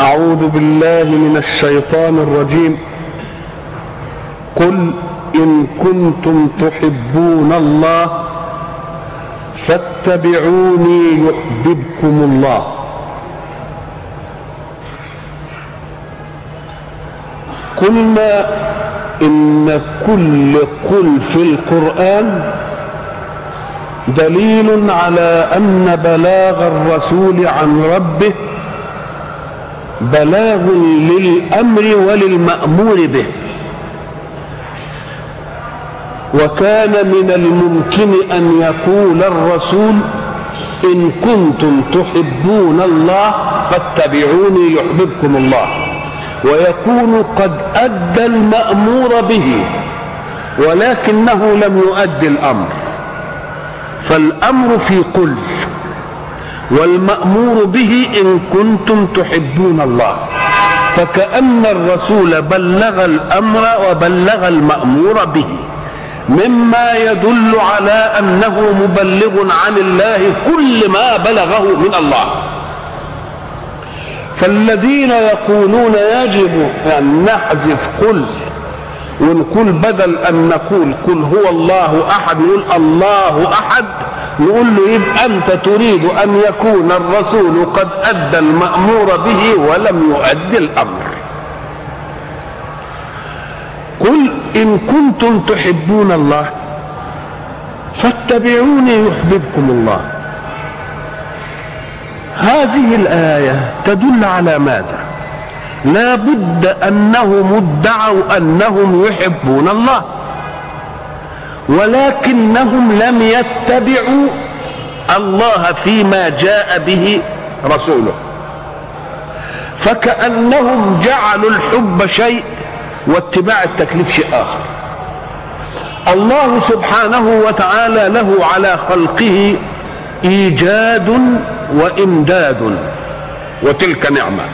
أعوذ بالله من الشيطان الرجيم. قل إن كنتم تحبون الله فاتبعوني يحببكم الله. قلنا إن كل قل في القرآن دليل على أن بلاغ الرسول عن ربه بلاغ للأمر وللمأمور به. وكان من الممكن أن يقول الرسول إن كنتم تحبون الله فاتبعوني يحببكم الله. ويكون قد أدى المأمور به ولكنه لم يؤدي الأمر. فالأمر في قل والمأمور به إن كنتم تحبون الله. فكأن الرسول بلغ الأمر وبلغ المأمور به. مما يدل على أنه مبلغ عن الله كل ما بلغه من الله. فالذين يقولون يجب أن نحذف قل. ونقول بدل أن نقول قل هو الله أحد نقول الله أحد. نقول له يبقى أنت تريد أن يكون الرسول قد أدى المأمور به ولم يؤدي الأمر. قل إن كنتم تحبون الله فاتبعوني يحببكم الله. هذه الآية تدل على ماذا؟ لا بد أنهم ادعوا أنهم يحبون الله. ولكنهم لم يتبعوا الله فيما جاء به رسوله. فكأنهم جعلوا الحب شيء واتباع التكليف شيء آخر. الله سبحانه وتعالى له على خلقه إيجاد وإمداد وتلك نعمة.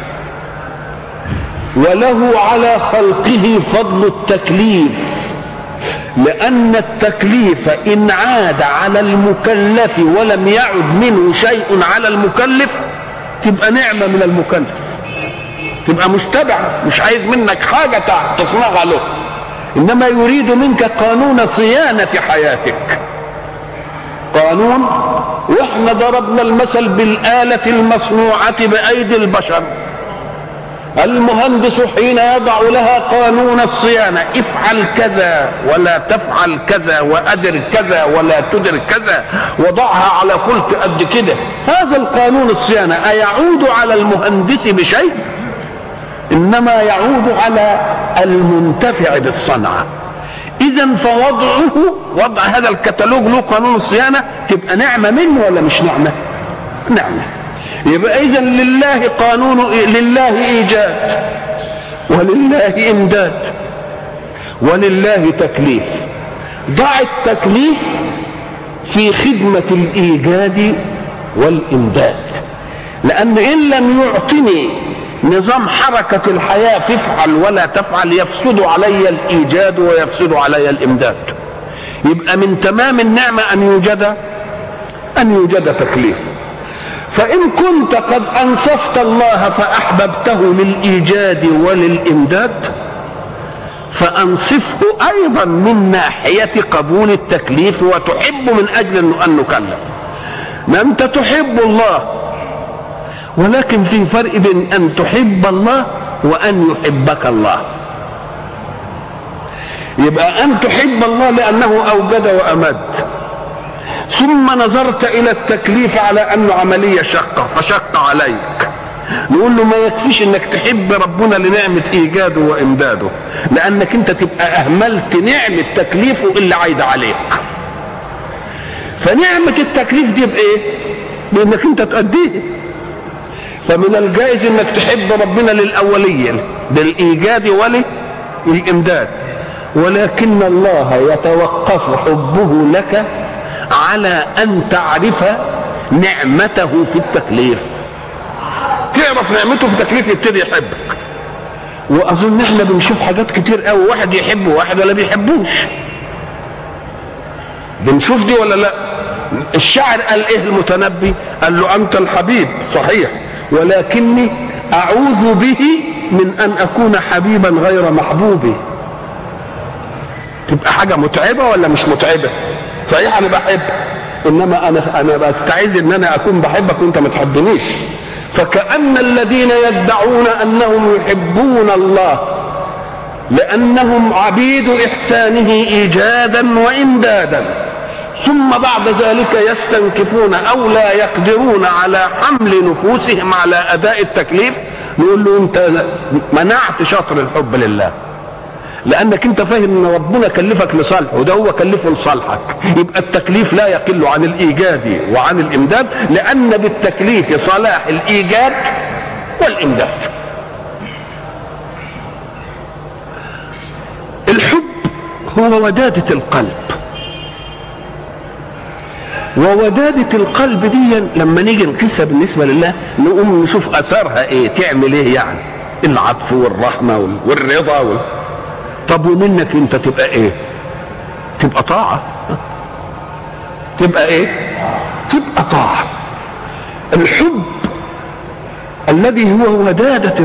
وله على خلقه فضل التكليف. لأن التكليف إن عاد على المكلف ولم يعد منه شيء على المكلف تبقى نعمة من المكلف. تبقى مستبع مش عايز منك حاجة تصنعها له. إنما يريد منك قانون صيانة حياتك. قانون وإحنا ضربنا المثل بالآلة المصنوعة بأيدي البشر. المهندس حين يضع لها قانون الصيانة افعل كذا ولا تفعل كذا وأدر كذا ولا تدر كذا وضعها على فلك قد كده. هذا القانون الصيانة أيعود على المهندس بشيء؟ إنما يعود على المنتفع بالصنعة إذا فوضعه وضع هذا الكتالوج له قانون الصيانة تبقى نعمة منه ولا مش نعمة؟ نعمة. يبقى اذا لله قانون لله إيجاد ولله إمداد ولله تكليف. ضع التكليف في خدمة الإيجاد والإمداد. لأن إن لم يعطني نظام حركة الحياة تفعل ولا تفعل يفسد علي الإيجاد ويفسد علي الإمداد. يبقى من تمام النعمة أن يوجد أن يوجد تكليف. فإن كنت قد أنصفت الله فأحببته للإيجاد وللإمداد فأنصفه أيضا من ناحية قبول التكليف وتحب من أجل أن نكلف. ما أنت تحب الله ولكن في فرق بين أن تحب الله وأن يحبك الله. يبقى أن تحب الله لأنه أوجد وأمد. ثم نظرت إلى التكليف على انه عملية شقه فشق عليك. نقول له ما يكفيش إنك تحب ربنا لنعمة إيجاده وإمداده لأنك أنت تبقى أهملت نعمة تكليفه اللي عايدة عليك. فنعمة التكليف دي بإيه؟ بإنك أنت تؤديه فمن الجائز إنك تحب ربنا للأولية بالايجاد وللإمداد. ولكن الله يتوقف حبه لك على أن تعرف نعمته في التكليف. تعرف نعمته في التكليف يبتدي يحبك. وأظن إحنا بنشوف حاجات كتير قوي. واحد يحب وواحد ولا بيحبوش. بنشوف دي ولا لأ؟ الشاعر قال إيه المتنبي؟ قال له أنت الحبيب. صحيح. ولكني أعوذ به من أن أكون حبيبا غير محبوبي تبقى حاجة متعبة ولا مش متعبة؟ صحيح أنا بحب. إنما أنا أنا بستعيذ إن أنا أكون بحبك وأنت ما تحبنيش. فكأن الذين يدعون أنهم يحبون الله لأنهم عبيد إحسانه إيجادا وإمدادا. ثم بعد ذلك يستنكفون أو لا يقدرون على حمل نفوسهم على أداء التكليف. نقول له أنت منعت شطر الحب لله. لأنك انت فاهم إن ربنا كلفك لصالحه وده هو كلفه لصالحك. يبقى التكليف لا يقل عن الإيجاد وعن الإمداد لأن بالتكليف صلاح الإيجاد والإمداد. الحب هو ودادة القلب. وودادة القلب دي لما نيجي نقيسها بالنسبة لله نقوم نشوف أثرها إيه تعمل إيه يعني. العطف والرحمة والرضا وال... طب ومنك أنت تبقى إيه؟ تبقى طاعة. تبقى إيه؟ تبقى طاعة. الحب الذي هو ودادة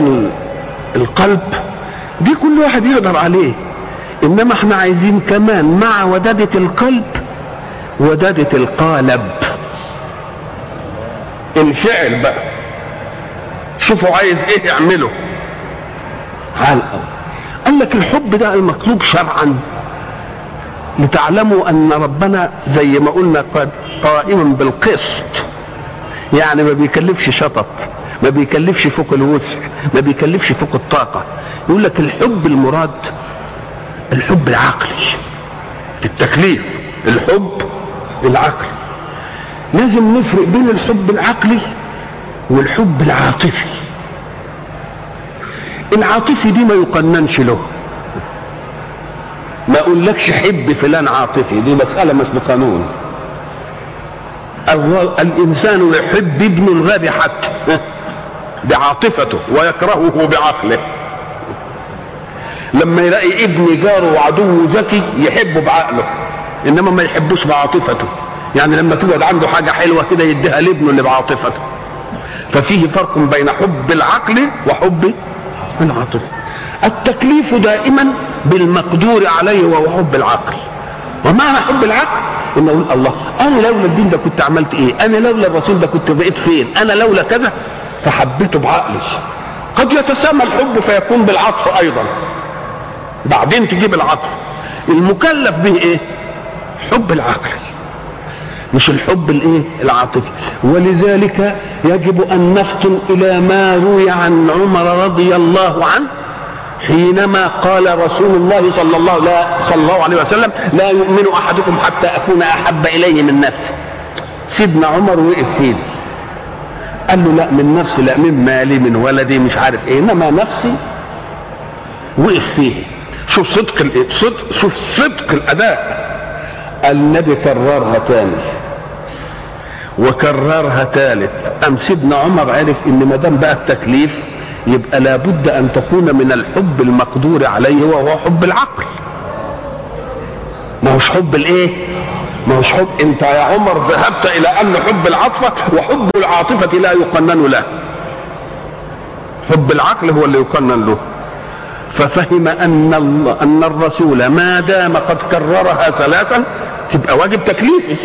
القلب دي كل واحد يقدر عليه. إنما إحنا عايزين كمان مع ودادة القلب ودادة القالب. الفعل بقى. شوفوا عايز إيه يعمله. على قال لك الحب ده المطلوب شرعا. لتعلموا أن ربنا زي ما قلنا قد قائم بالقسط. يعني ما بيكلفش شطط ما بيكلفش فوق الوسع ما بيكلفش فوق الطاقة. يقول لك الحب المراد الحب العقلي. في التكليف الحب العقلي. لازم نفرق بين الحب العقلي والحب العاطفي. العاطفي دي ما يقننش له. ما أقولكش حب فلان عاطفي دي مسألة مش بقانون. الإنسان يحب ابن الغبي حتى بعاطفته ويكرهه بعقله. لما يلاقي ابن جاره وعدوه ذكي يحبه بعقله إنما ما يحبوش بعاطفته. يعني لما توجد عنده حاجة حلوة كده يديها لابنه اللي بعاطفته. ففيه فرق بين حب العقل وحب العاطفه التكليف دائما بالمقدور عليه وهو حب العقل. ومعنى حب العقل ان أقول الله أنا لولا الدين ده كنت عملت إيه؟ أنا لولا الرسول ده كنت بقيت فين؟ أنا لولا كذا؟ فحبيته بعقلي قد يتسامى الحب فيكون بالعطف أيضا. بعدين تجيب العطف. المكلف به إيه؟ حب العقل. مش الحب الايه؟ العاطفي ولذلك يجب أن نفطن إلى ما روي عن عمر رضي الله عنه حينما قال رسول الله صلى الله لا صلى الله عليه وسلم لا يؤمن أحدكم حتى أكون أحب إليه من نفسي سيدنا عمر وقف فين؟ قال له لا من نفسي لا من مالي من ولدي مش عارف إيه. إنما نفسي وقف فيه. شوف صدق صدق شوف صدق الأداء. النبي كررها تاني. وكررها ثالث. أم سيدنا عمر عرف إن ما دام بقى التكليف يبقى لابد أن تكون من الحب المقدور عليه وهو حب العقل. ما هوش حب الإيه؟ ما هوش حب. أنت يا عمر ذهبت إلى أن حب العاطفه وحب العاطفة لا يقنن له. حب العقل هو اللي يقنن له. ففهم أن أن الرسول ما دام قد كررها ثلاثا تبقى واجب تكليفي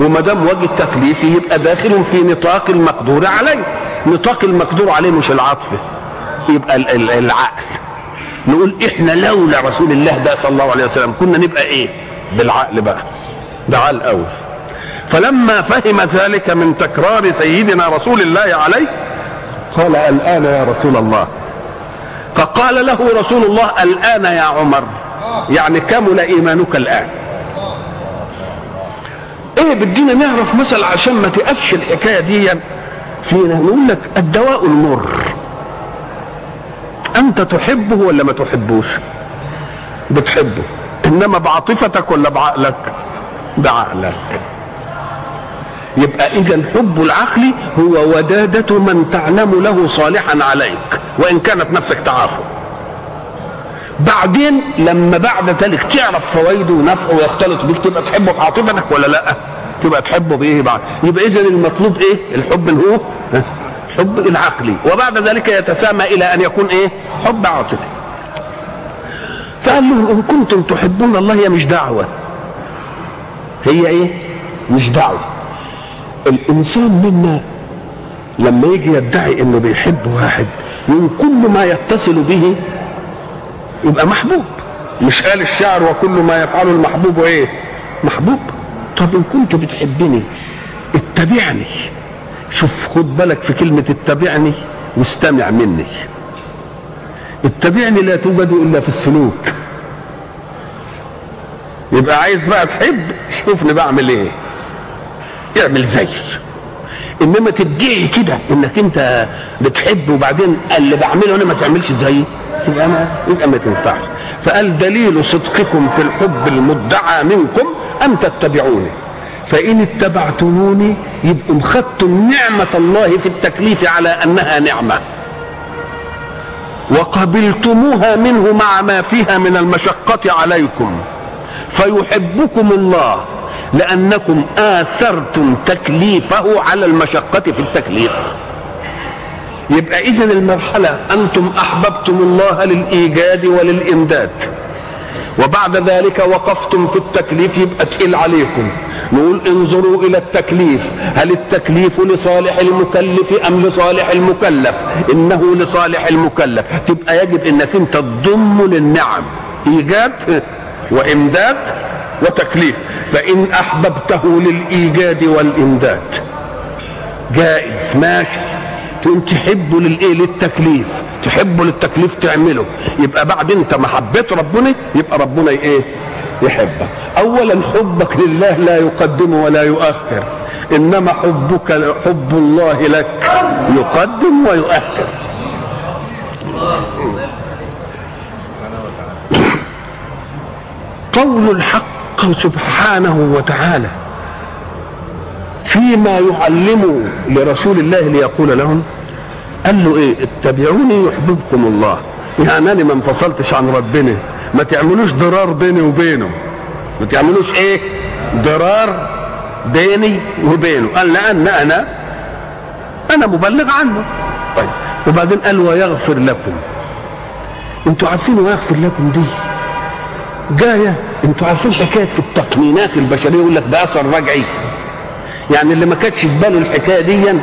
وما دام واجب تكليفي يبقى داخل في نطاق المقدور عليه. نطاق المقدور عليه مش العاطفه يبقى العقل. نقول إحنا لولا رسول الله ده صلى الله عليه وسلم كنا نبقى إيه؟ بالعقل بقى. ده على الأول فلما فهم ذلك من تكرار سيدنا رسول الله عليه قال الآن يا رسول الله. فقال له رسول الله الآن يا عمر. يعني كمل إيمانك الآن. إيه بدينا نعرف مثلا عشان ما تقفش الحكاية دي. فينا نقول لك الدواء المر. أنت تحبه ولا ما تحبوش؟ بتحبه. إنما بعاطفتك ولا بعقلك؟ بعقلك. يبقى إذا الحب العقلي هو ودادة من تعلم له صالحا عليك وإن كانت نفسك تعافه بعدين لما بعد ذلك تعرف فوائده ونفعه ويختلط بيك تبقى تحبه بعاطفتك ولا لأ؟ تبقى تحبه بايه بعد؟ يبقى اذا المطلوب إيه؟ الحب اللي هو حب العقلي. وبعد ذلك يتسامى إلى أن يكون إيه؟ حب عاطفي. فقال لهم إن كنتم تحبون الله هي مش دعوة. هي إيه؟ مش دعوة. الإنسان منا لما يجي يدعي إنه بيحب واحد من كل ما يتصل به يبقى محبوب. مش قال الشاعر وكل ما يفعله المحبوب إيه؟ محبوب. طب إن كنت بتحبني اتبعني. شوف خد بالك في كلمة اتبعني واستمع مني. اتبعني لا توجد إلا في السلوك. يبقى عايز بقى تحب شوفني بعمل إيه. اعمل زي. إنما تدعي كده إنك أنت بتحب وبعدين اللي بعمله أنا ما تعملش زيي يبقى ما يبقى ما تنفعش. فقال دليل صدقكم في الحب المدعى منكم ان تتبعوني؟ فإن اتبعتموني يبقوا خدتم نعمة الله في التكليف على أنها نعمة. وقبلتموها منه مع ما فيها من المشقة عليكم. فيحبكم الله لأنكم آثرتم تكليفه على المشقة في التكليف. يبقى اذا المرحلة أنتم أحببتم الله للإيجاد وللإمداد. وبعد ذلك وقفتم في التكليف يبقى تقيل عليكم. نقول انظروا إلى التكليف. هل التكليف لصالح المكلف أم لصالح المكلف؟ إنه لصالح المكلف. تبقى يجب إنك أنت تضم للنعم. ايجاد وإمداد وتكليف. فإن أحببته للإيجاد والإمداد. جائز ماشي. تقوم تحبه للإيه؟ للتكليف. تحبه للتكليف تعمله. يبقى بعد انت ما حبيت ربنا يبقى ربنا إيه؟ يحبك. اولا حبك لله لا يقدم ولا يؤخر. إنما حبك حب الله لك يقدم ويؤخر. قول الحق سبحانه وتعالى. فيما يعلم لرسول الله ليقول لهم قال له إيه اتبعوني يحببكم الله. يعني أنا ما انفصلتش عن ربنا. ما تعملوش ضرار بيني وبينه. ما تعملوش إيه؟ ضرار بيني وبينه. قال لأن أنا أنا مبلغ عنه. طيب وبعدين قال ويغفر لكم. أنتوا عارفين ويغفر لكم دي؟ جاية أنتوا عارفين حكاية في التقنينات البشرية يقول لك ده أثر رجعي. يعني اللي ما كانش في باله الحكاية دي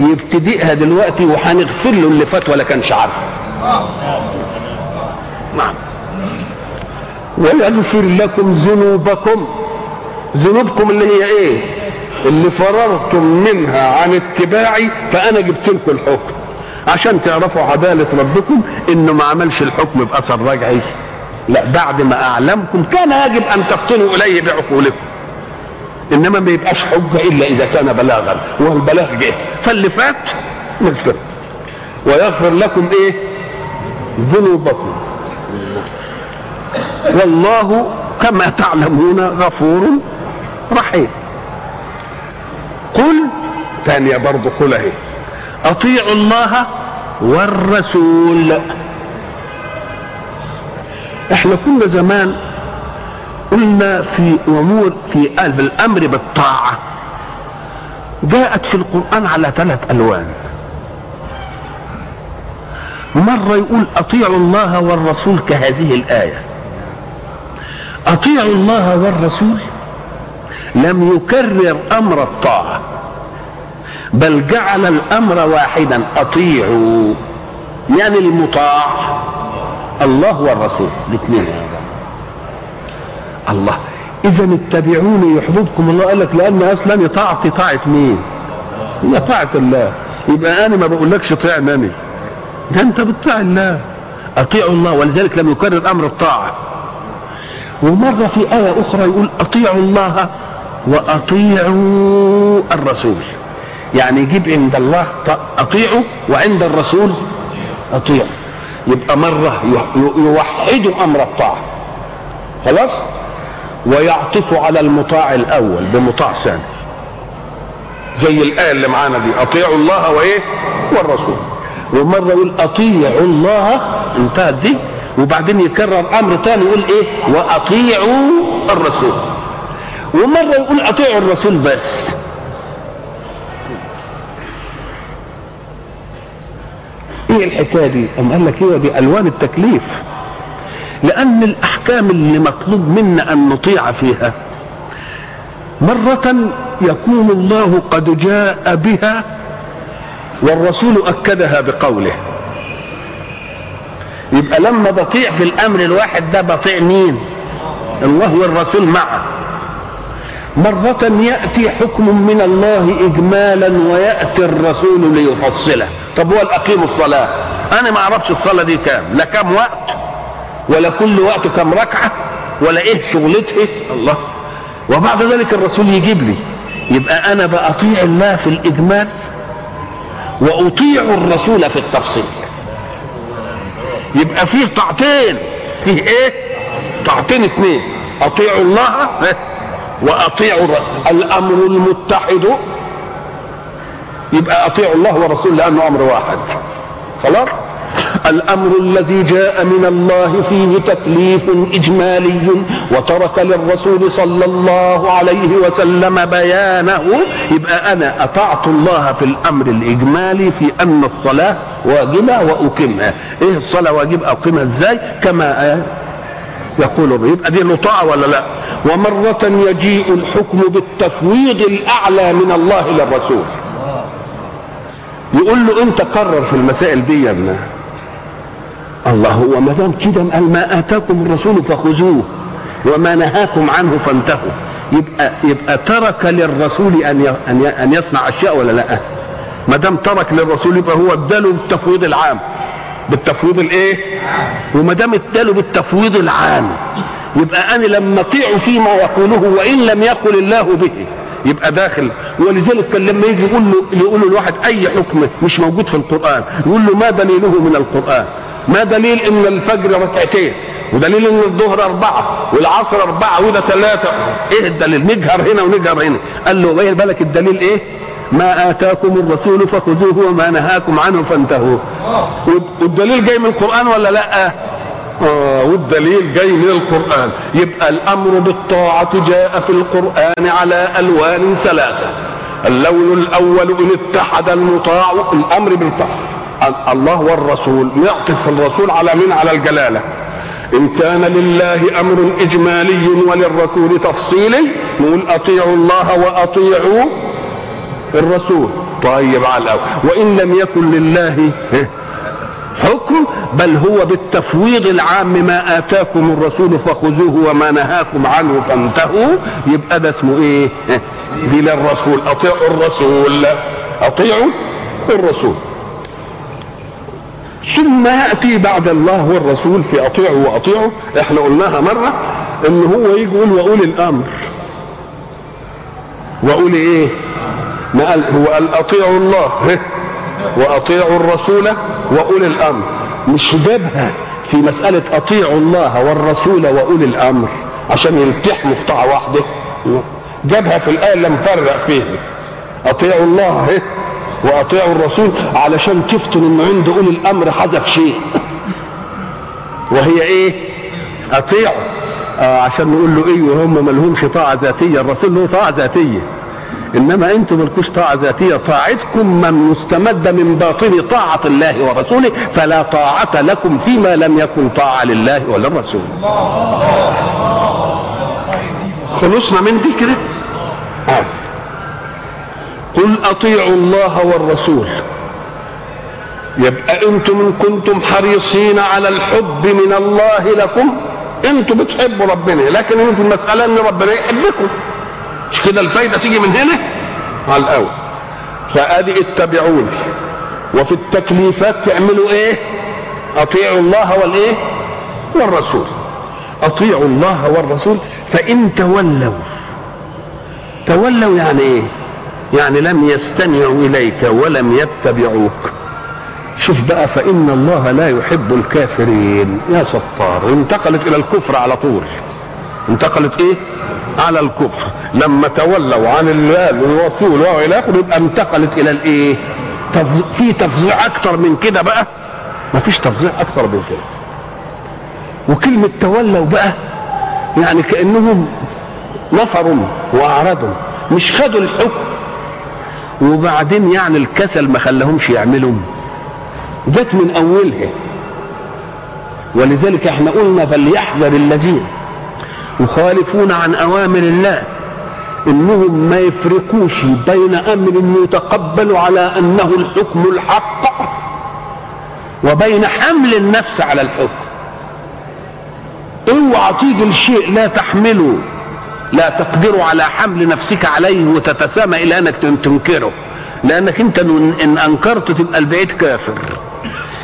يبتدئها دلوقتي وهنغفر له اللي فات ولا كانش عارفه. نعم. ويغفر لكم ذنوبكم. ذنوبكم اللي هي إيه؟ اللي فررتم منها عن اتباعي فأنا جبت لكم الحكم. عشان تعرفوا عدالة ربكم إنه ما عملش الحكم بأثر رجعي لا بعد ما أعلمكم كان يجب أن تفطنوا إليه بعقولكم. إنما ما يبقاش حجه إلا إذا كان بلاغا والبلاغ جه فاللي فات نغفر. ويغفر لكم إيه؟ ذنوبكم. والله كما تعلمون غفور رحيم. قل ثانية برضه قل اهي أطيعوا الله والرسول. إحنا كنا زمان قلنا في أمور في قلب الأمر بالطاعة. جاءت في القرآن على ثلاث ألوان. مرة يقول أطيعوا الله والرسول كهذه الآية. أطيعوا الله والرسول لم يكرر أمر الطاعة بل جعل الأمر واحدا أطيعوا يعني المطاع الله والرسول الاثنين. الله. اذا اتبعوني يحببكم الله. قال لك لأن أصلا طاعتي طاعة مين؟ هي طاعة الله. يبقى أنا ما بقولكش طيعني أنا ده أنت بتطيع الله. أطيعوا الله ولذلك لم يكرر أمر الطاعة. ومرة في آية أخرى يقول أطيعوا الله وأطيعوا الرسول. يعني يجيب عند الله أطيعوا وعند الرسول أطيعوا. يبقى مرة يوحدوا أمر الطاعة. خلاص؟ ويعطف على المطاع الأول بمطاع ثاني. زي الآية اللي معانا دي أطيعوا الله وإيه؟ والرسول. ومرة يقول أطيعوا الله انتهت دي. وبعدين يكرر أمر ثاني يقول إيه؟ وأطيعوا الرسول. ومرة يقول أطيعوا الرسول بس. إيه الحكاية دي؟ أم قال لك إيه؟ دي ألوان التكليف. لأن الأحكام اللي مطلوب منا أن نطيع فيها. مرة يكون الله قد جاء بها والرسول أكدها بقوله. يبقى لما بطيع في الأمر الواحد ده بطيع مين؟ الله والرسول معه. مرة يأتي حكم من الله إجمالا ويأتي الرسول ليفصله. طب هو الأقيم الصلاة؟ أنا ما أعرفش الصلاة دي كام. لا كام وقت. ولا كل وقت كام ركعة ولا إيه شغلتها الله. وبعد ذلك الرسول يجيب لي. يبقى أنا باطيع الله في الإجمال وأطيع الرسول في التفصيل. يبقى فيه طاعتين. فيه إيه؟ طاعتين اثنين اطيعوا الله واطيعوا الرسول الأمر المتحد. يبقى اطيعوا الله ورسوله لأنه أمر واحد. خلاص؟ الأمر الذي جاء من الله فيه تكليف إجمالي وترك للرسول صلى الله عليه وسلم بيانه. يبقى أنا أطعت الله في الأمر الاجمالي في أن الصلاة واجبة وأقيمها. إيه الصلاة واجب أقيمها إزاي؟ كما يقول يبقى دي نطاع ولا لا؟ ومرة يجيء الحكم بالتفويض الأعلى من الله للرسول. يقول له أنت قرر في المسائل دي يا ابنه الله هو ما دام كده قال ما آتاكم الرسول فخذوه وما نهاكم عنه فانتهوا. يبقى يبقى ترك للرسول أن أن يصنع أشياء ولا لأ؟ ما دام ترك للرسول يبقى هو اداله بالتفويض العام. بالتفويض الإيه؟ وما دام اداله بالتفويض العام. يبقى أنا لما أطيع فيما يقوله وإن لم يقل الله به. يبقى داخل. ولذلك كان لما يجي يقول له يقول له الواحد أي حكم مش موجود في القرآن يقول له ما دليله من القرآن؟ ما دليل إن الفجر ركعتين ودليل إن الظهر أربعة والعصر أربعة وده ثلاثة. إيه الدليل؟ نجهر هنا ونجهر هنا. قال له غير بالك الدليل إيه؟ ما آتاكم الرسول فخذوه وما نهاكم عنه فانتهوا والدليل جاي من القرآن ولا لأ؟ آه والدليل جاي من القرآن. يبقى الأمر بالطاعة جاء في القرآن على ألوان ثلاثة اللون الأول إن اتحد المطاع الأمر بالطاعة. الله والرسول يعطف الرسول على من؟ على الجلالة. إن كان لله أمر إجمالي وللرسول تفصيلي نقول أطيعوا الله وأطيعوا الرسول. طيب على الأول. وإن لم يكن لله حكم بل هو بالتفويض العام ما آتاكم الرسول فخذوه وما نهاكم عنه فانتهوا يبقى ده اسمه إيه؟ دي للرسول أطيعوا الرسول. أطيعوا الرسول. ثم يأتي بعد الله والرسول في اطيعوا واطيعوا إحنا قلناها مرة إن هو يجي يقول وأولي الأمر. وأولي إيه؟ ما قال؟ هو قال أطيعوا الله. وأطيعوا الرسول وأولي الأمر. مش جابها في مسألة أطيعوا الله والرسول وأولي الأمر عشان يلتحموا في طاعه واحدة. جابها في الآية اللي مفرق فيها. أطيعوا الله. وأطيعوا الرسول علشان تفتن انه عند أولي الأمر حذف شيء. وهي إيه؟ أطيعوا. آه عشان نقول له إيه وهم ما لهمش طاعة ذاتية. الرسول له طاعة ذاتية. إنما أنتم مالكوش طاعة ذاتية. طاعتكم من مستمد من باطن طاعة الله ورسوله فلا طاعة لكم فيما لم يكن طاعة لله وللرسول خلصنا من دي كده؟ آه. قل أطيعوا الله والرسول. يبقى أنتم إن كنتم حريصين على الحب من الله لكم أنتم بتحبوا ربنا لكن أنتم المسألة إن ربنا يحبكم. مش كده الفايدة تيجي من هنا؟ على الأول. فأدي اتبعوني. وفي التكليفات تعملوا إيه؟ أطيعوا الله والايه والرسول. أطيعوا الله والرسول فإن تولوا. تولوا يعني إيه؟ يعني لم يستمعوا إليك ولم يتبعوك. شوف بقى فإن الله لا يحب الكافرين. يا ستار انتقلت إلى الكفر على طول. انتقلت إيه؟ على الكفر. لما تولوا عن الله والرسول وإلى آخره يبقى انتقلت إلى الإيه؟ تفز... في تفظيع أكتر من كده بقى؟ ما فيش تفظيع أكتر من كده. وكلمة تولوا بقى يعني كأنهم نفروا وأعرضوا مش خدوا الحكم. وبعدين يعني الكسل ما خلاهمش يعملوا. جت من أولها. ولذلك إحنا قلنا فليحذر الذين يخالفون عن أوامر الله إنهم ما يفرقوش بين أمر يتقبل على أنه الحكم الحق وبين حمل النفس على الحكم. اوعى تيجي الشيء لا تحمله. لا تقدر على حمل نفسك عليه وتتسامى إلى أنك تنكره. لأنك أنت إن أنكرت تبقى البعيد كافر.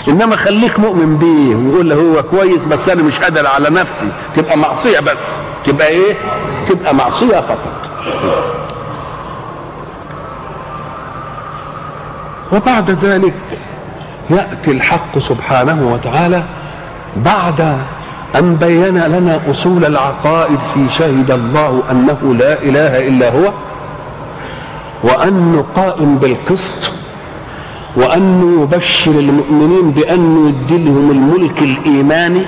إنما خليك مؤمن بيه ويقول له هو كويس بس أنا مش قادر على نفسي. تبقى معصية بس. تبقى إيه؟ تبقى معصية فقط. وبعد ذلك يأتي الحق سبحانه وتعالى بعد أن بين لنا أصول العقائد في شهد الله أنه لا إله إلا هو وأنه قائم بالقسط وأنه يبشر المؤمنين بانه يدي لهم الملك الإيماني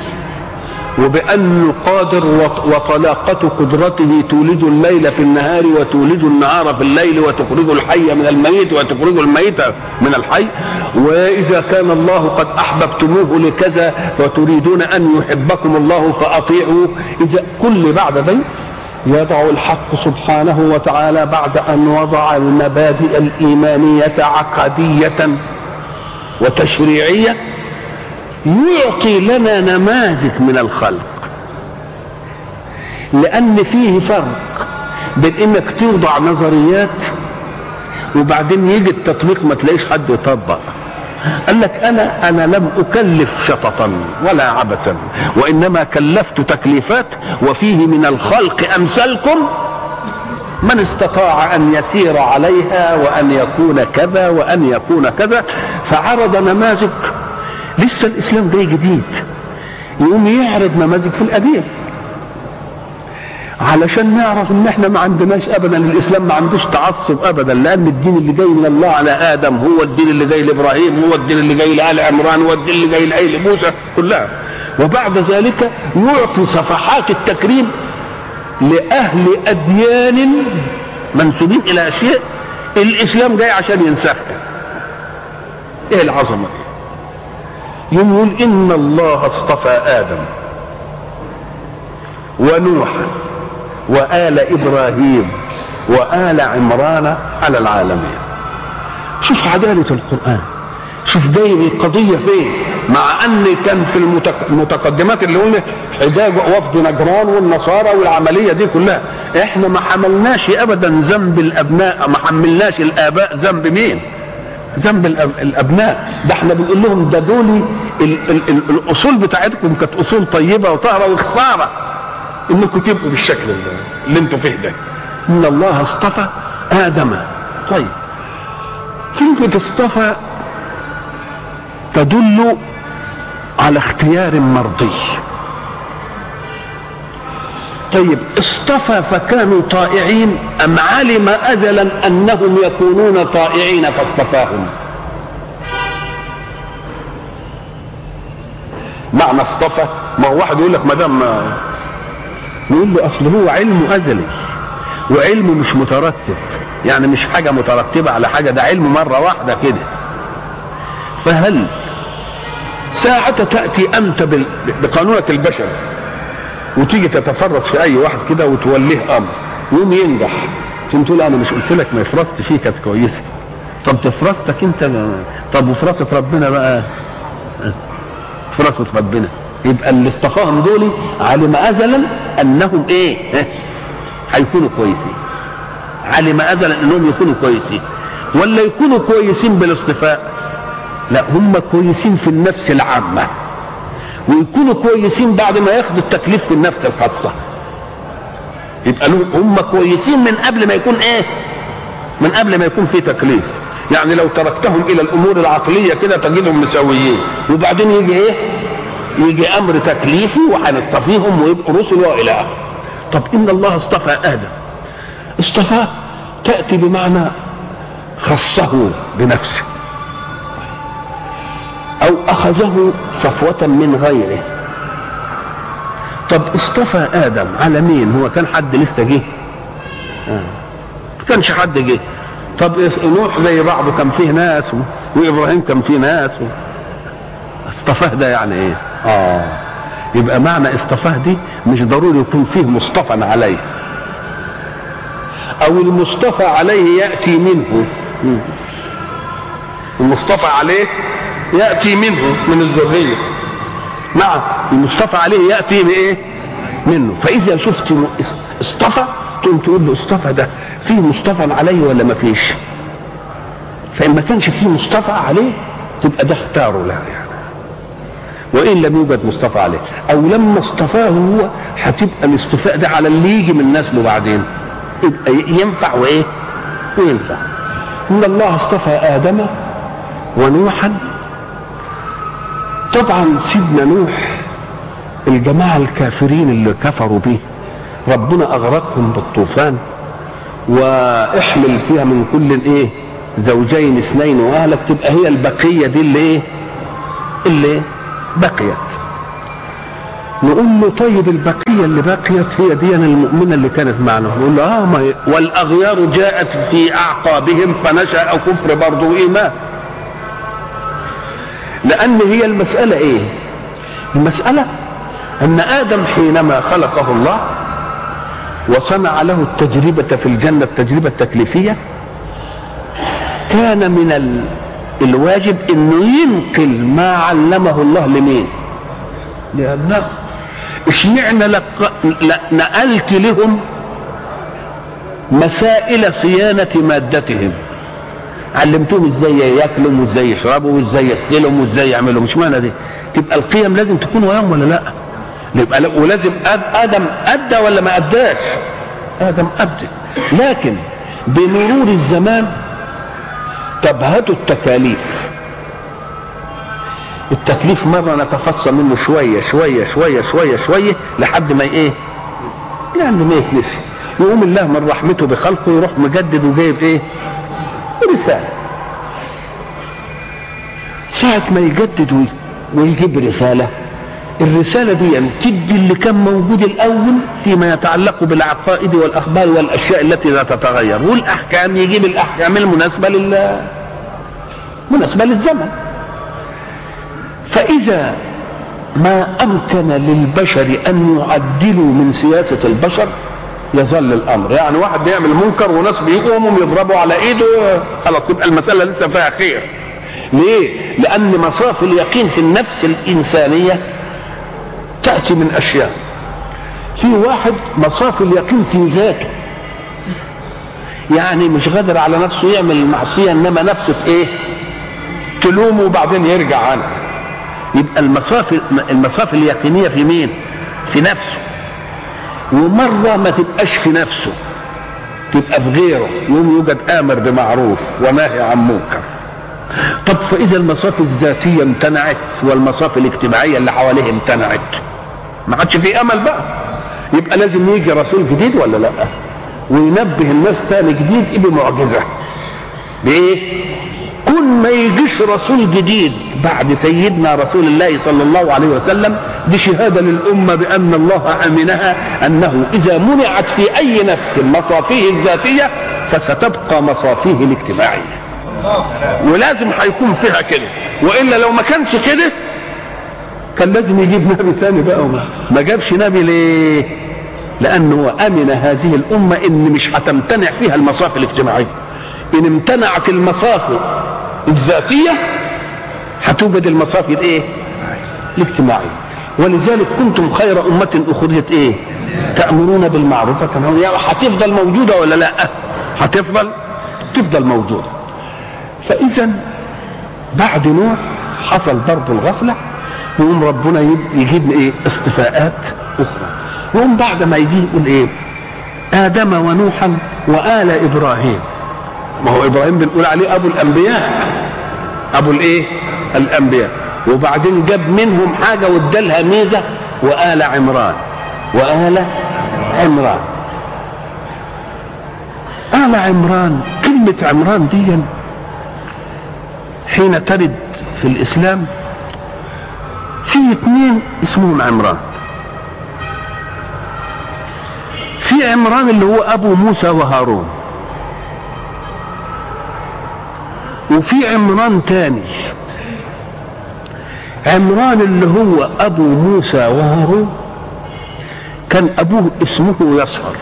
وبأنه قادر وطلاقة قدرته تولج الليل في النهار وتولج النهار في الليل وتخرج الحي من الميت وتخرج الميت من الحي. وإذا كان الله قد أحببتموه لكذا وتريدون أن يحبكم الله فأطيعوا إذا كل بعد ذلك يضع الحق سبحانه وتعالى بعد أن وضع المبادئ الإيمانية عقدية وتشريعية يعطي لنا نماذج من الخلق. لأن فيه فرق بين إنك توضع نظريات وبعدين يجي التطبيق ما تلاقيش حد يطبق. قال لك أنا أنا لم أكلف شططا ولا عبثا وإنما كلفت تكليفات وفيه من الخلق أمثالكم من استطاع أن يسير عليها وأن يكون كذا وأن يكون كذا فعرض نماذج لسه الإسلام جاي جديد. يقوم يعرض نماذج في القديم علشان نعرف إن إحنا ما عندناش ابدا الإسلام ما عندوش تعصب ابدا لأن الدين اللي جاي من الله على آدم هو الدين اللي جاي لإبراهيم هو الدين اللي جاي لآل عمران هو الدين اللي جاي لآل موسى كلها. وبعد ذلك يعطي صفحات التكريم لأهل أديان منسوبين إلى أشياء الإسلام جاي عشان ينسخها إيه العظمة؟ يقول إن الله اصطفى آدم ونوحا وآل إبراهيم وآل عمران على العالمين. شوف عدالة القرآن شوف جاي القضية فين مع أن كان في المتقدمات اللي قلنا حجاج وفد نجران والنصارى والعملية دي كلها. إحنا ما حملناش ابدا ذنب الأبناء ما حملناش الآباء ذنب مين؟ ذنب الأبناء. ده إحنا بنقول لهم ده دول الأصول بتاعتكم كانت أصول طيبة وطاهرة وخساره إنكم تبقوا بالشكل اللي, أنتم فيه ده. إن الله اصطفى آدم. طيب. كلمه اصطفى تدل على اختيار مرضي؟ طيب اصطفى فكانوا طائعين أم علم ازلا أنهم يكونون طائعين فاصطفاهم؟ معنى اصطفى؟ ما هو واحد يقول لك ما دام نقول له أصل هو علمه أزلي وعلمه مش مترتب يعني مش حاجة مترتبة على حاجة ده علم مرة واحدة كده. فهل ساعة تأتي أنت بقانونك البشري وتيجي تتفرس في أي واحد كده وتوليه أمر. يقوم ينجح. تقوم تقول أنا مش قلت لك ما فرست فيه كانت كويسة. طب تفرستك أنت طب وفراسة ربنا بقى؟ فراسة ربنا. يبقى اللي اصطفاهم دول علم ازلا أنهم إيه؟ هيكونوا كويسين. علم ازلا أنهم يكونوا كويسين. ولا يكونوا كويسين بالاصطفاء لا هم كويسين في النفس العامة. ويكونوا كويسين بعد ما ياخدوا التكليف في النفس الخاصة. يبقى هم كويسين من قبل ما يكون إيه؟ من قبل ما يكون في تكليف. يعني لو تركتهم إلى الأمور العقلية كده تجدهم مسويين وبعدين يجي إيه؟ يجي أمر تكليفي وهنصطفيهم ويبقوا رسل وإلى آخره. طب إن الله اصطفى آدم. اصطفاه تأتي بمعنى خصه بنفسه. أو أخذه صفوة من غيره. طب اصطفى آدم على مين؟ هو كان حد لسه جه؟ آه. كانش حد جه. طب نوح زي بعضه كان فيه ناس وإبراهيم كان فيه ناس. و... اصطفاه ده يعني إيه؟ آه. يبقى معنى اصطفاه دي مش ضروري يكون فيه مصطفى عليه. أو المصطفى عليه يأتي منه. المصطفى عليه يأتي منه من الذرية. نعم المصطفى عليه يأتي بايه منه. فإذا شفت اصطفى تقوم تقول له اصطفى ده فيه مصطفى عليه ولا ما فيش؟ فإن ما كانش فيه مصطفى عليه تبقى ده اختاره له يعني. وإن لم يوجد مصطفى عليه. أو لما اصطفاه هو هتبقى الاصطفاء ده على اللي يجي من نسله بعدين يبقى ينفع وإيه؟ وينفع إن الله اصطفى آدم ونوحا طبعا سيدنا نوح الجماعة الكافرين اللي كفروا به ربنا أغرقهم بالطوفان وإحمل فيها من كل إيه زوجين اثنين وأهلك تبقى هي البقية دي اللي إيه اللي بقيت. نقول له طيب البقية اللي بقيت هي دي المؤمنة اللي كانت معنا. نقول له آه ما والأغيار جاءت في أعقابهم فنشأ كفر برضه إيمان لأن هي المسألة إيه؟ المسألة أن آدم حينما خلقه الله وصنع له التجربة في الجنة التجربة التكليفية كان من ال... الواجب إنه ينقل ما علمه الله لمين؟ لأبنائه اشمعنى لق... نقلت لهم مسائل صيانة مادتهم علمتهم إزاي ياكلوا وازاي يشربوا وازاي يغسلوا وازاي يعملوا مش معنى دي. تبقى القيم لازم تكون وياهم ولا لا؟ يبقى ولازم آدم ادى ولا ما اداش آدم ادى لكن بمرور الزمان تبهت التكاليف. التكليف مرة نتفصل منه شوية شوية شوية شوية شوية لحد ما إيه؟ لأنه ما يتنسي يقوم الله من رحمته بخلقه يروح مجدد وجايب إيه؟ رسالة ساعة ما يجدد ويجيب رسالة. الرسالة دي تدي اللي كان موجود الأول فيما يتعلق بالعقائد والأخبار والأشياء التي لا تتغير. والأحكام يجيب الأحكام المناسبة لل مناسبة للزمن. فإذا ما أمكن للبشر أن يعدلوا من سياسة البشر يظل الأمر. يعني واحد بيعمل منكر وناس بيقوموا يضربوا على إيده خلاص تبقى المسألة لسه فيها خير. ليه؟ لأن مصاف اليقين في النفس الإنسانية تأتي من أشياء. في واحد مصاف اليقين في ذاته. يعني مش قادر على نفسه يعمل المعصيه إنما نفسه إيه؟ تلومه وبعدين يرجع عنها يبقى المصاف المصاف اليقينية في مين؟ في نفسه. ومرة ما تبقاش في نفسه تبقى في غيره يوم يوجد آمر بمعروف وناهي عن منكر. طب فإذا المصاف الذاتية امتنعت والمصاف الاجتماعية اللي حواليه امتنعت ما عادش في أمل بقى. يبقى لازم يجي رسول جديد ولا لأ؟ وينبه الناس تاني جديد بمعجزة؟ بإيه؟ كل ما يجيش رسول جديد بعد سيدنا رسول الله صلى الله عليه وسلم دي شهادة للأمة بأن الله أمنها أنه إذا منعت في أي نفس مصافيه الذاتية فستبقى مصافيه الاجتماعية. ولازم هيكون فيها كده. وإلا لو ما كانش كده كان لازم يجيب نبي تاني بقى وما ما جابش نبي ليه؟ لأنه أمن هذه الأمة إن مش هتمتنع فيها المصاف الاجتماعية إن امتنعت المصاف الذاتية هتوجد المصاف الايه الاجتماعية. ولذلك كنتم خير أمة أخرجت إيه؟ تأمرون بالمعروف. وتنهون يعني هتفضل موجودة ولا لأ؟ هتفضل. تفضل موجودة. فإذا بعد نوح حصل برضه الغفلة يقوم ربنا يجيب إيه؟ اصطفاءات أخرى. يقوم بعد ما يجي يقول إيه؟ آدم ونوحا وآل إبراهيم. ما هو إبراهيم بنقول عليه أبو الأنبياء. أبو الإيه؟ الأنبياء. وبعدين جاب منهم حاجة وادالها ميزة وآل عمران. وآل عمران. آل عمران كلمة عمران دي حين ترد في الإسلام في اثنين اسمهم عمران. في عمران اللي هو أبو موسى وهارون. وفي عمران تاني. عمران اللي هو أبو موسى وهارون كان أبوه اسمه يسهر.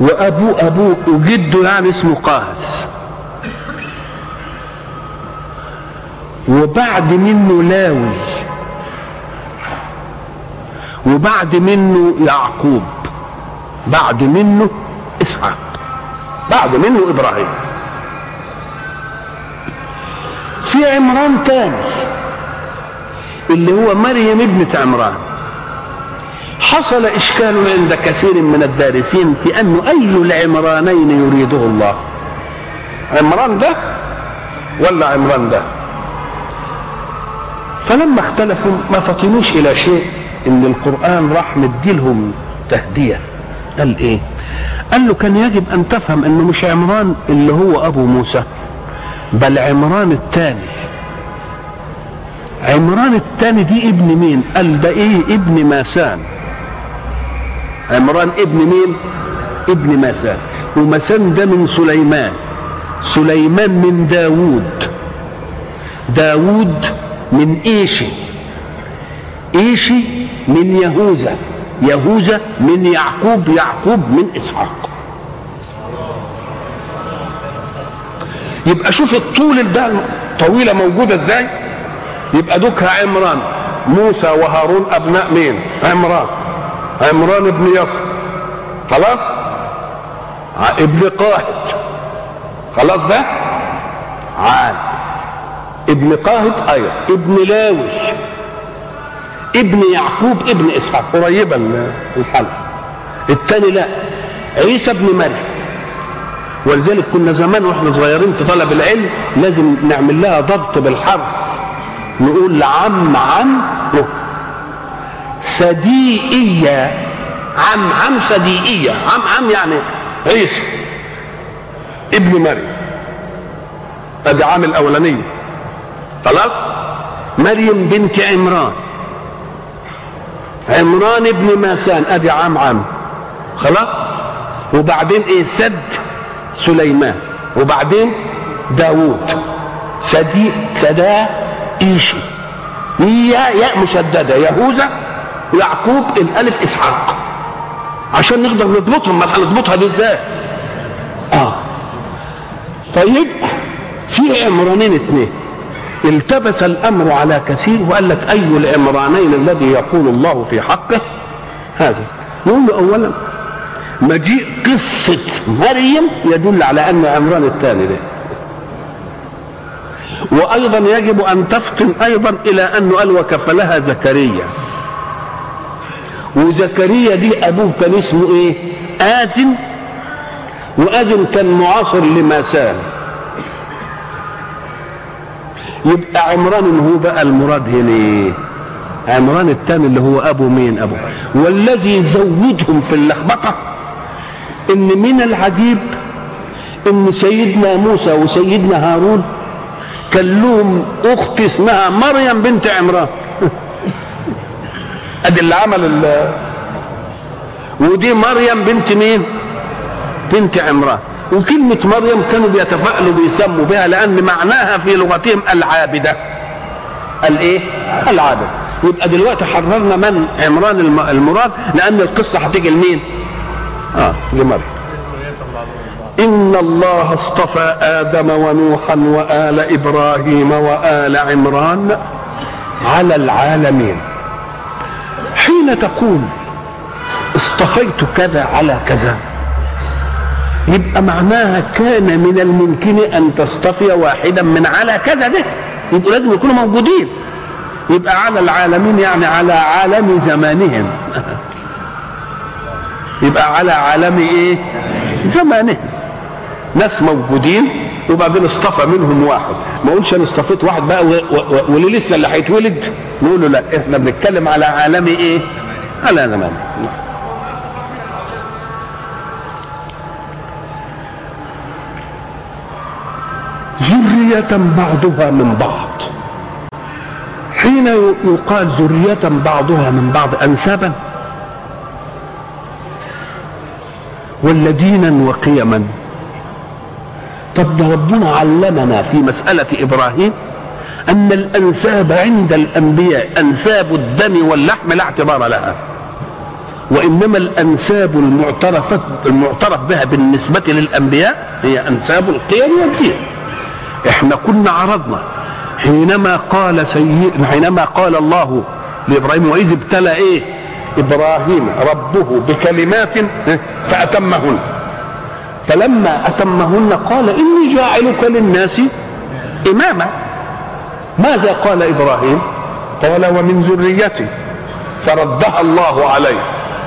وابوه ابوه وجده يعني اسمه قاهس. وبعد منه لاوي. وبعد منه يعقوب. بعد منه إسحاق. بعد منه إبراهيم. في عمران تاني اللي هو مريم ابنة عمران. حصل إشكال عند كثير من الدارسين في انه أي العمرانين يريده الله. عمران ده ولا عمران ده؟ فلما اختلفوا ما فطنوش إلى شيء إن القرآن راح مديلهم تهدية. قال إيه؟ قال له كان يجب أن تفهم إنه مش عمران اللي هو أبو موسى. بل عمران الثاني. عمران الثاني دي ابن مين؟ قال ده إيه؟ ابن ماسان. عمران ابن مين؟ ابن ماسان. وماسان ده من سليمان. سليمان من داوود. داوود من إيشي. إيشي من يهوذا. يهوذا من يعقوب يعقوب من إسحاق. يبقى شوف الطول ده طويلة موجودة إزاي. يبقى دوكها عمران موسى وهارون أبناء مين؟ عمران. عمران ابن يسر خلاص؟ ابن قاهد. خلاص ده؟ عاد. ابن قاهد؟ أيوه. ابن لاوي ابن يعقوب ابن إسحاق. قريبا الحلقة. الثاني لا. عيسى ابن مريم. ولذلك كنا زمان وإحنا صغيرين في طلب العلم لازم نعمل لها ضبط بالحرف. نقول لعم عم صديقية. عم عم صديقية. عم عم يعني عيسى. ابن مريم. ادي عام الأولانية. خلاص؟ مريم بنت عمران. عمران ابن ماسان ادي عام عام خلاص؟ وبعدين إيه؟ سد. سليمان وبعدين داوود. سدي سدا إيشي. هي ياء مشددة يهوذا يعقوب الألف إسحاق. عشان نقدر نضبطهم ما هنضبطها دي إزاي آه. فيبقى في عمرانين اثنين. التبس الأمر على كثير وقال لك أي العمرانين الذي يقول الله في حقه؟ هذا. نقول اولا مجيء قصة مريم يدل على أن عمران الثاني ده. وأيضا يجب أن تفطن أيضا إلى أنه قال وكفلها زكريا. وزكريا دي أبوه كان اسمه إيه؟ آذن وآذن كان معاصر لماسان يبقى عمران هو بقى المراد هنا إيه؟ عمران الثاني اللي هو أبو مين أبو؟ والذي زودهم في اللخبطة. إن من العجيب إن سيدنا موسى وسيدنا هارون كان لهم أخت اسمها مريم بنت عمران. أدي اللي عمل ال ودي مريم بنت مين؟ بنت عمران. وكلمة مريم كانوا بيتفائلوا بيسموا بها لأن معناها في لغتهم العابدة. الإيه؟ العابدة. يبقى دلوقتي حررنا من عمران المراد لأن القصة هتيجي لمين؟ آه لمريم إن الله اصطفى آدم ونوحا وآل إبراهيم وآل عمران على العالمين. حين تقول اصطفيت كذا على كذا يبقى معناها كان من الممكن أن تصطفي واحدا من على كذا ده. يبقوا لازم يكونوا موجودين. يبقى على العالمين يعني على عالم زمانهم. يبقى على عالم إيه؟ زمانه. ناس موجودين وبعدين اصطفى منهم واحد. ما أقولش أنا اصطفيت واحد بقى واللي لسه اللي هيتولد. نقول له لا إحنا بنتكلم على عالم إيه؟ على زمان ذرية بعضها من بعض. حين يقال ذرية بعضها من بعض أنسابا ولا دينا وقيما. طب ربنا علمنا في مسألة إبراهيم أن الأنساب عند الأنبياء أنساب الدم واللحم لا اعتبار لها وإنما الأنساب المعترف المعترف بها بالنسبة للأنبياء هي أنساب القيم والدين إحنا كنا عرضنا حينما قال سيد حينما قال الله لإبراهيم وإذ ابتلى إيه؟ إبراهيم ربه بكلمات فأتمهن. فلما أتمهن قال إني جاعلك للناس إماما. ماذا قال إبراهيم؟ قال ومن ذريتي. فردها الله عليه.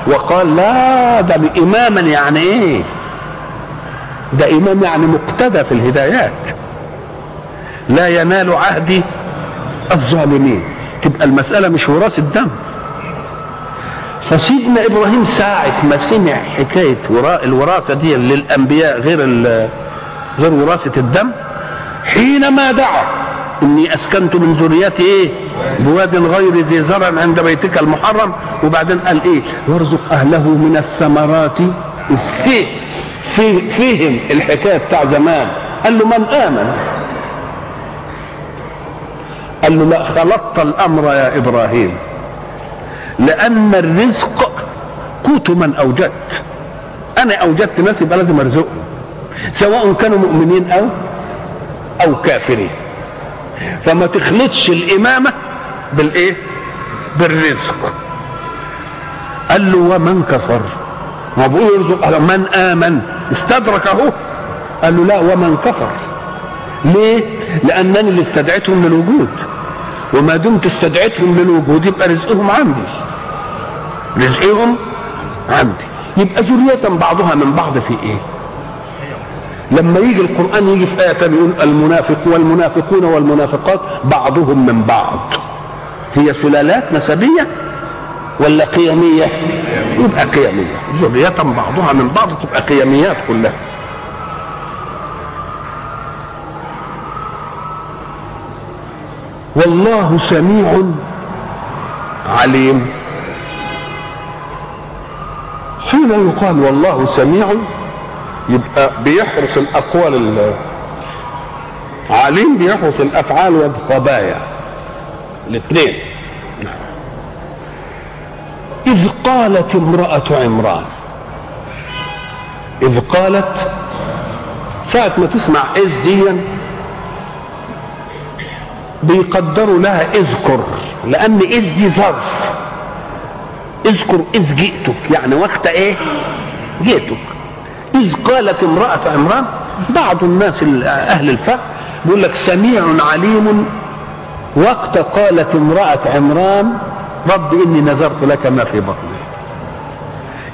وقال لا ده اماما يعني إيه ده إمام يعني مقتدى في الهدايات. لا ينال عهدي الظالمين. تبقى المسألة مش وراثة دم فسيدنا إبراهيم ساعة ما سمع حكاية وراء الوراثة دي للأنبياء غير غير وراثة الدم. حينما دعا إني أسكنت من ذريتي إيه بواد غير ذي زرع عند بيتك المحرم. وبعدين قال إيه؟ وارزق أهله من الثمرات في في فيهم الحكاية بتاع زمان. قال له من آمن؟ قال له لا خلطت الأمر يا إبراهيم. لأن الرزق قوت من أوجدت. أنا أوجدت ناس يبقى لازم ارزقهم سواء كانوا مؤمنين أو أو كافرين. فما تخلطش الإمامة بالإيه؟ بالرزق. قال له ومن كفر؟ ما بقول يرزق من آمن؟ استدرك اهو قال له لا ومن كفر. ليه؟ لأنني اللي استدعيتهم للوجود. وما دمت استدعيتهم للوجود يبقى رزقهم عندي. رزقهم؟ عندي. يبقى ذرية بعضها من بعض في إيه؟ لما يجي القرآن يجي في آية يقول المنافق والمنافقون والمنافقات بعضهم من بعض. هي سلالات نسبية ولا قيمية؟ يبقى قيمية. ذرية بعضها من بعض تبقى قيميات كلها. والله سميع عليم. حين يقال والله سميع يبقى بيحرس الأقوال عليم بيحرس الأفعال والخبايا الاثنين. إذ قالت امرأة عمران إذ قالت ساعة ما تسمع اذ ديا بيقدروا لها إذكر لأن اذ دي ظرف. اذكر إذ جئتك. يعني وقت إيه؟ جئتك. إذ قالت امرأة عمران بعض الناس أهل الفهم بيقول لك سميع عليم. وقت قالت امرأة عمران رب إني نذرت لك ما في بطني.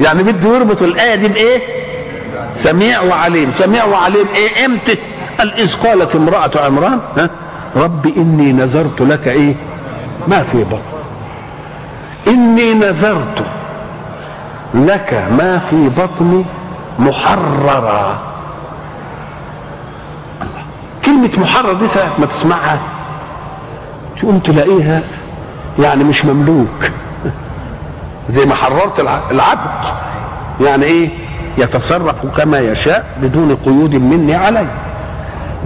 يعني بده يربط الآية دي بإيه؟ سميع وعليم. سميع وعليم إيه؟ إمتى؟ قال إذ قالت امرأة عمران ها؟ رب إني نذرت لك إيه؟ ما في بطن إني نذرت لك ما في بطني محررا. كلمة محرر دي ساعة ما تسمعها. تقوم تلاقيها؟ يعني مش مملوك. زي ما حررت العبد. يعني إيه؟ يتصرف كما يشاء بدون قيود مني عليه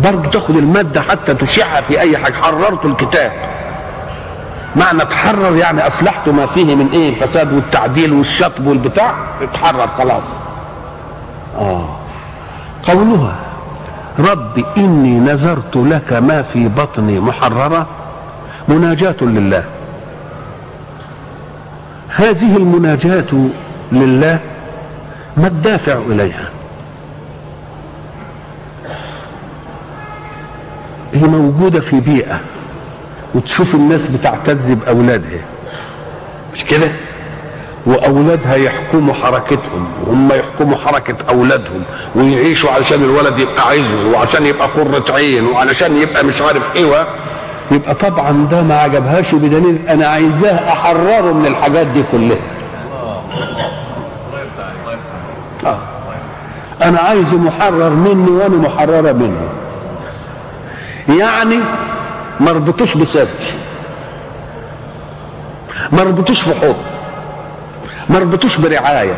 برضه تاخد المادة حتى تشيعها في أي حاجة. حررت الكتاب. معنى تحرر يعني أصلحت ما فيه من إيه؟ الفساد والتعديل والشطب والبتاع؟ اتحرر خلاص. آه. قولها رب إني نذرت لك ما في بطني محررة مناجاة لله. هذه المناجاة لله ما الدافع إليها؟ هي موجودة في بيئة. وتشوف الناس بتعتز بأولادها مش كده؟ وأولادها يحكموا حركتهم وهم يحكموا حركة أولادهم ويعيشوا علشان الولد يبقى عايزه وعشان يبقى قرة عين وعلشان يبقى مش عارف إيه يبقى طبعا ده ما عجبهاش بدليل أنا عايزاه أحرره من الحاجات دي كلها. آه. أنا عايزه محرر مني وأنا محررة منه. يعني ما ربطوش بصدر ما ربطوش بحب ما ربطوش برعاية.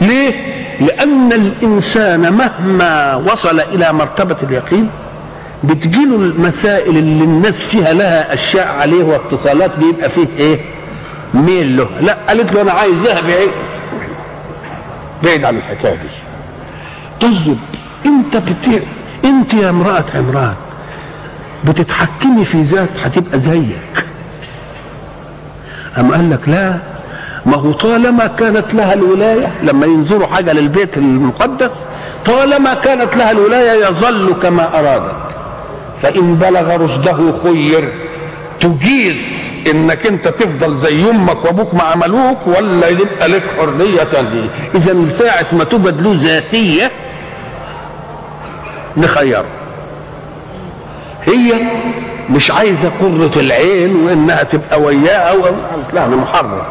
ليه؟ لأن الإنسان مهما وصل إلى مرتبة اليقين بتجيله المسائل اللي الناس فيها لها أشياء عليه واتصالات بيبقى فيه إيه؟ ميل له. لا قالت له أنا عايزاها بعيد بعيد عن الحكاية دي. طيب أنت بت... أنت يا امرأة عمران بتتحكمي في ذات هتبقى زيك. أم قال لك لا؟ ما هو طالما كانت لها الولاية لما ينظروا حاجة للبيت المقدس طالما كانت لها الولاية يظل كما أرادت. فإن بلغ رشده خير. تجيز إنك أنت تفضل زي أمك وأبوك ما عملوك ولا يبقى لك حرية تانية. إذا ساعة ما تبد له ذاتية نخيره هي مش عايزة قرة العين وإنها تبقى وياه أو لا أنا محرر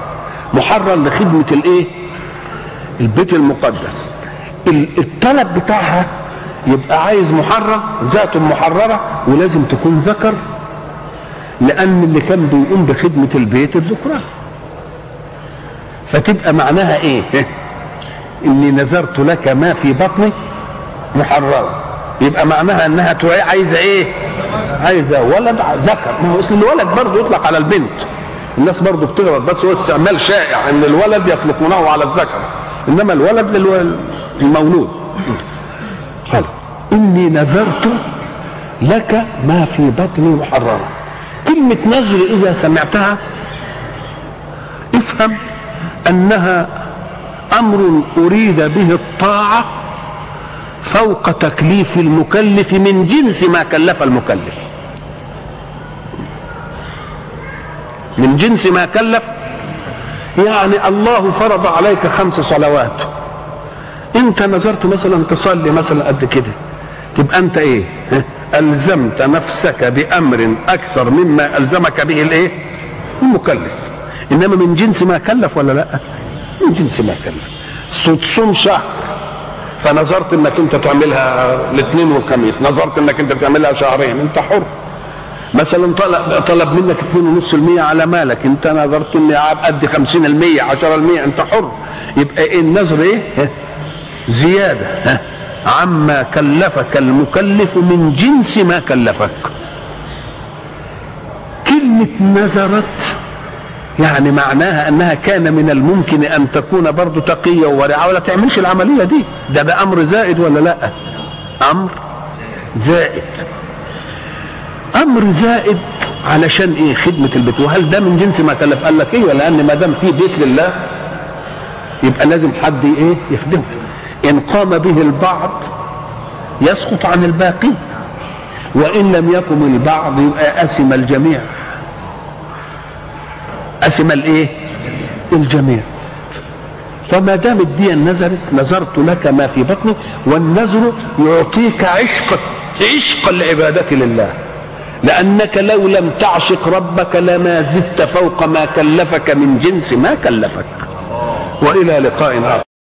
محرر لخدمة الإيه؟ البيت المقدس الطلب بتاعها يبقى عايز محرر ذات محررة ولازم تكون ذكر لأن اللي كان بيقوم بخدمة البيت الذكران فتبقى معناها إيه؟ إني نذرت لك ما في بطني محررة يبقى معناها إنها عايزة إيه؟ عايزه ولد ذكر. ما هو اسم الولد برضه يطلق على البنت. الناس برضه بتغلط بس هو استعمال شائع إن الولد يطلقونه على الذكر. إنما الولد للمولود قال إني نذرت لك ما في بطني محررا كلمة نذر إذا سمعتها افهم أنها أمر أريد به الطاعة فوق تكليف المكلف من جنس ما كلف المكلف. من جنس ما كلف يعني الله فرض عليك خمس صلوات. انت نظرت مثلا تصلي مثلا قد كده. تبقى انت إيه؟ ألزمت نفسك بأمر أكثر مما ألزمك به الإيه؟ المكلف. إنما من جنس ما كلف ولا لأ؟ من جنس ما كلف. تصوم شهر فنظرت انك انت تعملها الاثنين والخميس نظرت انك انت تعملها شهرين انت حر. مثلا طلب, طلب منك 2.5% على مالك انت نظرت اني ادي 50% 10% انت حر. يبقى إيه النظر إيه؟ زيادة. عما كلفك المكلف من جنس ما كلفك. كلمة نذرت يعني معناها أنها كان من الممكن أن تكون برضه تقية وورعة ولا تعملش العملية دي. ده ده أمر زائد ولا لأ؟ أمر زائد. أمر زائد علشان إيه؟ خدمة البيت. وهل ده من جنس ما كلف قال لك إيه؟ لأن ما دام في بيت لله يبقى لازم حد إيه؟ يخدمه. إن قام به البعض يسقط عن الباقي وإن لم يقم البعض يبقى اثم الجميع. اثم الإيه؟ الجميع. فما دام الدين نزلت نذرت لك ما في بطنك والنذر يعطيك عشق عشق العبادة لله. لأنك لو لم تعشق ربك لما زدت فوق ما كلفك من جنس ما كلفك. وإلى لقاء آخر.